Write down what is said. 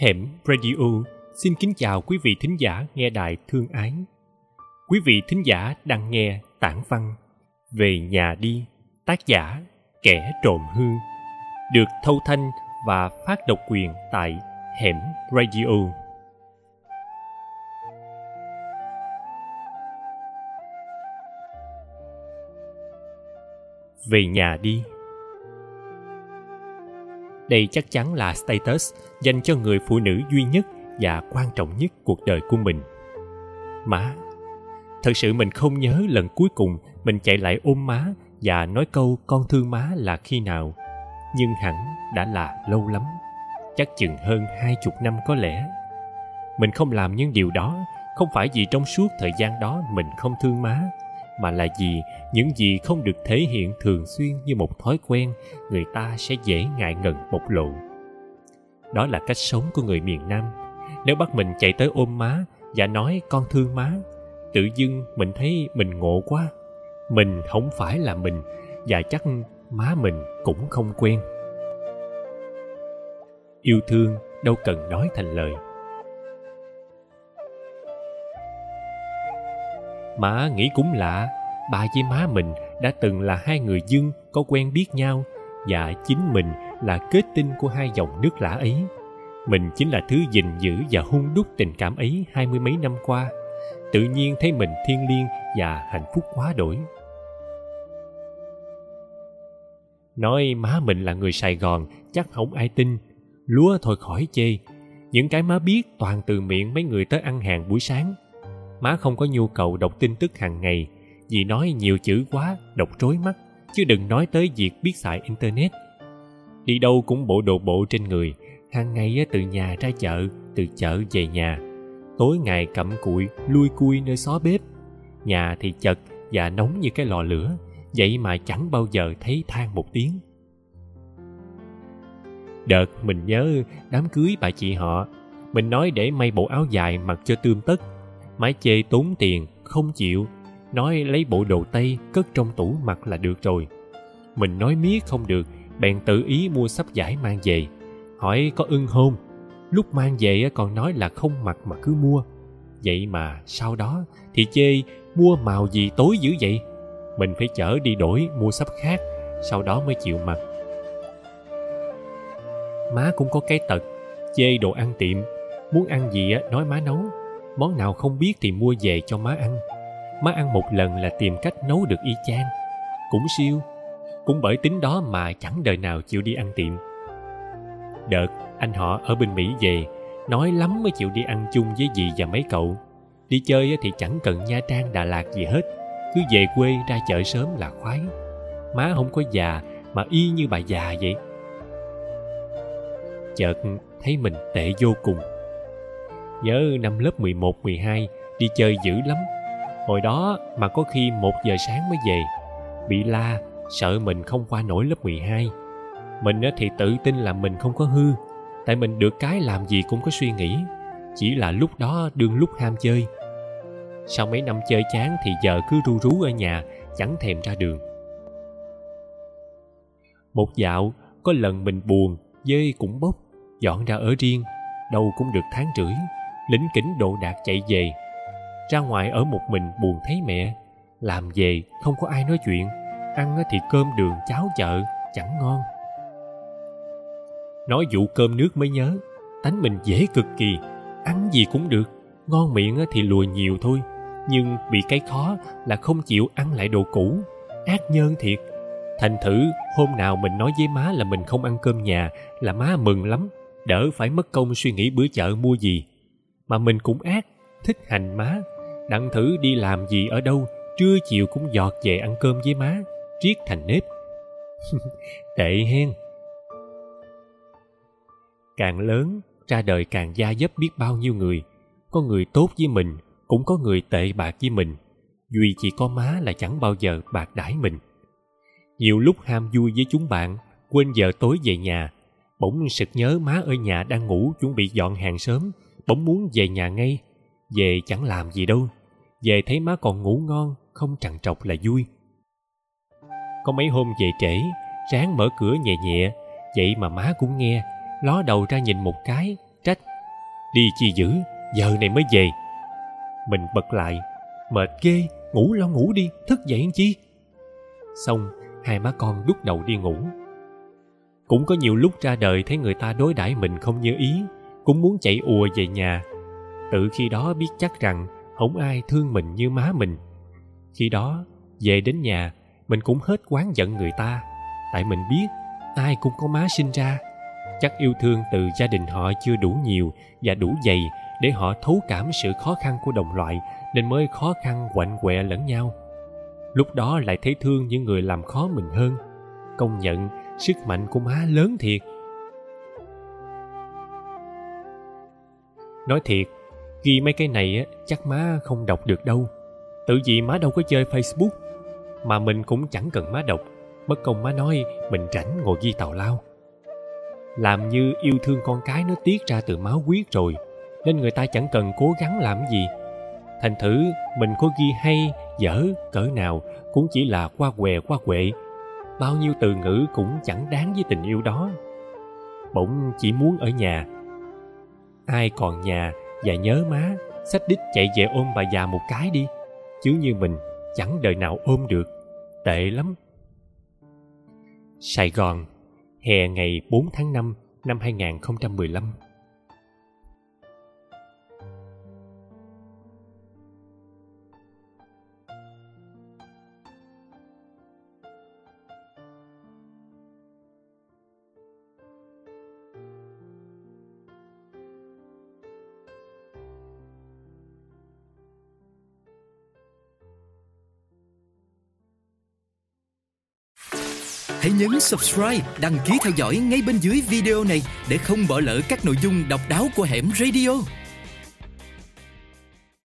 Hẻm Radio xin kính chào quý vị thính giả nghe đài thương ái. Quý vị thính giả đang nghe tản văn Về nhà đi, tác giả Kẻ trộm hương, được thâu thanh và phát độc quyền tại Hẻm Radio. Về nhà đi đây chắc chắn là status dành cho người phụ nữ duy nhất và quan trọng nhất cuộc đời của mình. Má, thật sự mình không nhớ lần cuối cùng mình chạy lại ôm má và nói câu con thương má là khi nào. Nhưng hẳn đã là lâu lắm, chắc chừng hơn hai chục năm có lẽ. Mình không làm những điều đó không phải vì trong suốt thời gian đó mình không thương má mà là gì? Những gì không được thể hiện thường xuyên như một thói quen, người ta sẽ dễ ngại ngần bộc lộ. Đó là cách sống của người miền nam. Nếu bắt mình chạy tới ôm má và nói con thương má tự dưng mình thấy mình ngộ quá. Mình không phải là mình và chắc má mình cũng không quen. Yêu thương đâu cần nói thành lời. Má nghĩ cũng lạ, bà với má mình đã từng là hai người dưng có quen biết nhau và chính mình là kết tinh của hai dòng nước lã ấy. Mình chính là thứ gìn giữ và hung đúc tình cảm ấy hai mươi mấy năm qua. Tự nhiên thấy mình thiêng liêng và hạnh phúc quá đổi. Nói má mình là người Sài Gòn chắc không ai tin. Lúa thôi khỏi chê. Những cái má biết toàn từ miệng mấy người tới ăn hàng buổi sáng má không có nhu cầu đọc tin tức hàng ngày, vì nói nhiều chữ quá, đọc rối mắt, chứ đừng nói tới việc biết xài internet. Đi đâu cũng bộ đồ bộ trên người, hàng ngày từ nhà ra chợ, từ chợ về nhà. Tối ngày cặm cụi, lui cui nơi xó bếp. Nhà thì chật và nóng như cái lò lửa, vậy mà chẳng bao giờ thấy than một tiếng. Đợt mình nhớ đám cưới bà chị họ, mình nói để may bộ áo dài mặc cho tươm tất mái chê tốn tiền, không chịu. Nói lấy bộ đồ tây cất trong tủ mặc là được rồi. Mình nói miết không được, bèn tự ý mua sắp giải mang về. Hỏi có ưng hôn lúc mang về còn nói là không mặc mà cứ mua. Vậy mà sau đó thì chê mua màu gì tối dữ vậy? Mình phải chở đi đổi, mua sắp khác, sau đó mới chịu mặc. Má cũng có cái tật, chê đồ ăn tiệm. Muốn ăn gì nói má nấu món nào không biết thì mua về cho má ăn. Má ăn một lần là tìm cách nấu được y chang. Cũng siêu, cũng bởi tính đó mà chẳng đời nào chịu đi ăn tiệm. Đợt, anh họ ở bên mỹ về, nói lắm mới chịu đi ăn chung với dì và mấy cậu. Đi chơi thì chẳng cần nha trang, đà lạt gì hết, cứ về quê ra chợ sớm là khoái. Má không có già mà y như bà già vậy. Chợt, thấy mình tệ vô cùng. Nhớ năm lớp 11, 12 đi chơi dữ lắm. Hồi đó mà có khi một giờ sáng mới về. Bị la, sợ mình không qua nổi lớp 12. Mình thì tự tin là mình không có hư. Tại mình được cái làm gì cũng có suy nghĩ. Chỉ là lúc đó đương lúc ham chơi. Sau mấy năm chơi chán thì giờ cứ ru rú ở nhà, chẳng thèm ra đường. Một dạo, có lần mình buồn, dơi cũng bốc, dọn ra ở riêng, đâu cũng được tháng rưỡi lính kính độ đạt chạy về. Ra ngoài ở một mình buồn thấy mẹ, làm về không có ai nói chuyện, ăn thì cơm đường cháo chợ chẳng ngon. Nói vụ cơm nước mới nhớ, tánh mình dễ cực kỳ, ăn gì cũng được, ngon miệng thì lùi nhiều thôi, nhưng bị cái khó là không chịu ăn lại đồ cũ, ác nhân thiệt. Thành thử, hôm nào mình nói với má là mình không ăn cơm nhà, là má mừng lắm, đỡ phải mất công suy nghĩ bữa chợ mua gì mà mình cũng ác, thích hành má. Đặng thử đi làm gì ở đâu, trưa chiều cũng giọt về ăn cơm với má, triết thành nếp. Tệ hen. Càng lớn, ra đời càng gia dấp biết bao nhiêu người. Có người tốt với mình, cũng có người tệ bạc với mình. Duy chỉ có má là chẳng bao giờ bạc đãi mình. Nhiều lúc ham vui với chúng bạn, quên giờ tối về nhà. Bỗng sực nhớ má ở nhà đang ngủ, chuẩn bị dọn hàng sớm bỗng muốn về nhà ngay, về chẳng làm gì đâu, về thấy má còn ngủ ngon, không trằn trọc là vui. Có mấy hôm về trễ, ráng mở cửa nhẹ nhẹ, vậy mà má cũng nghe, ló đầu ra nhìn một cái, trách, đi chi dữ, giờ này mới về. Mình bật lại, mệt ghê, ngủ lo ngủ đi, thức dậy làm chi? Xong, hai má con đút đầu đi ngủ. Cũng có nhiều lúc ra đời thấy người ta đối đãi mình không như ý cũng muốn chạy ùa về nhà. Tự khi đó biết chắc rằng không ai thương mình như má mình. Khi đó, về đến nhà, mình cũng hết quán giận người ta. Tại mình biết, ai cũng có má sinh ra. Chắc yêu thương từ gia đình họ chưa đủ nhiều và đủ dày để họ thấu cảm sự khó khăn của đồng loại nên mới khó khăn quạnh quẹ lẫn nhau. Lúc đó lại thấy thương những người làm khó mình hơn. Công nhận, sức mạnh của má lớn thiệt. Nói thiệt, ghi mấy cái này chắc má không đọc được đâu. Tự vì má đâu có chơi facebook, mà mình cũng chẳng cần má đọc. Mất công má nói mình rảnh ngồi ghi tào lao. Làm như yêu thương con cái nó tiết ra từ máu huyết rồi, nên người ta chẳng cần cố gắng làm gì. Thành thử, mình có ghi hay, dở, cỡ nào cũng chỉ là qua què, qua quệ. Bao nhiêu từ ngữ cũng chẳng đáng với tình yêu đó. Bỗng chỉ muốn ở nhà ai còn nhà và nhớ má, xách đít chạy về ôm bà già một cái đi. Chứ như mình, chẳng đời nào ôm được. Tệ lắm. Sài Gòn, hè ngày 4 tháng 5 năm 2015 Hãy nhấn subscribe, đăng ký theo dõi ngay bên dưới video này để không bỏ lỡ các nội dung độc đáo của Hẻm Radio.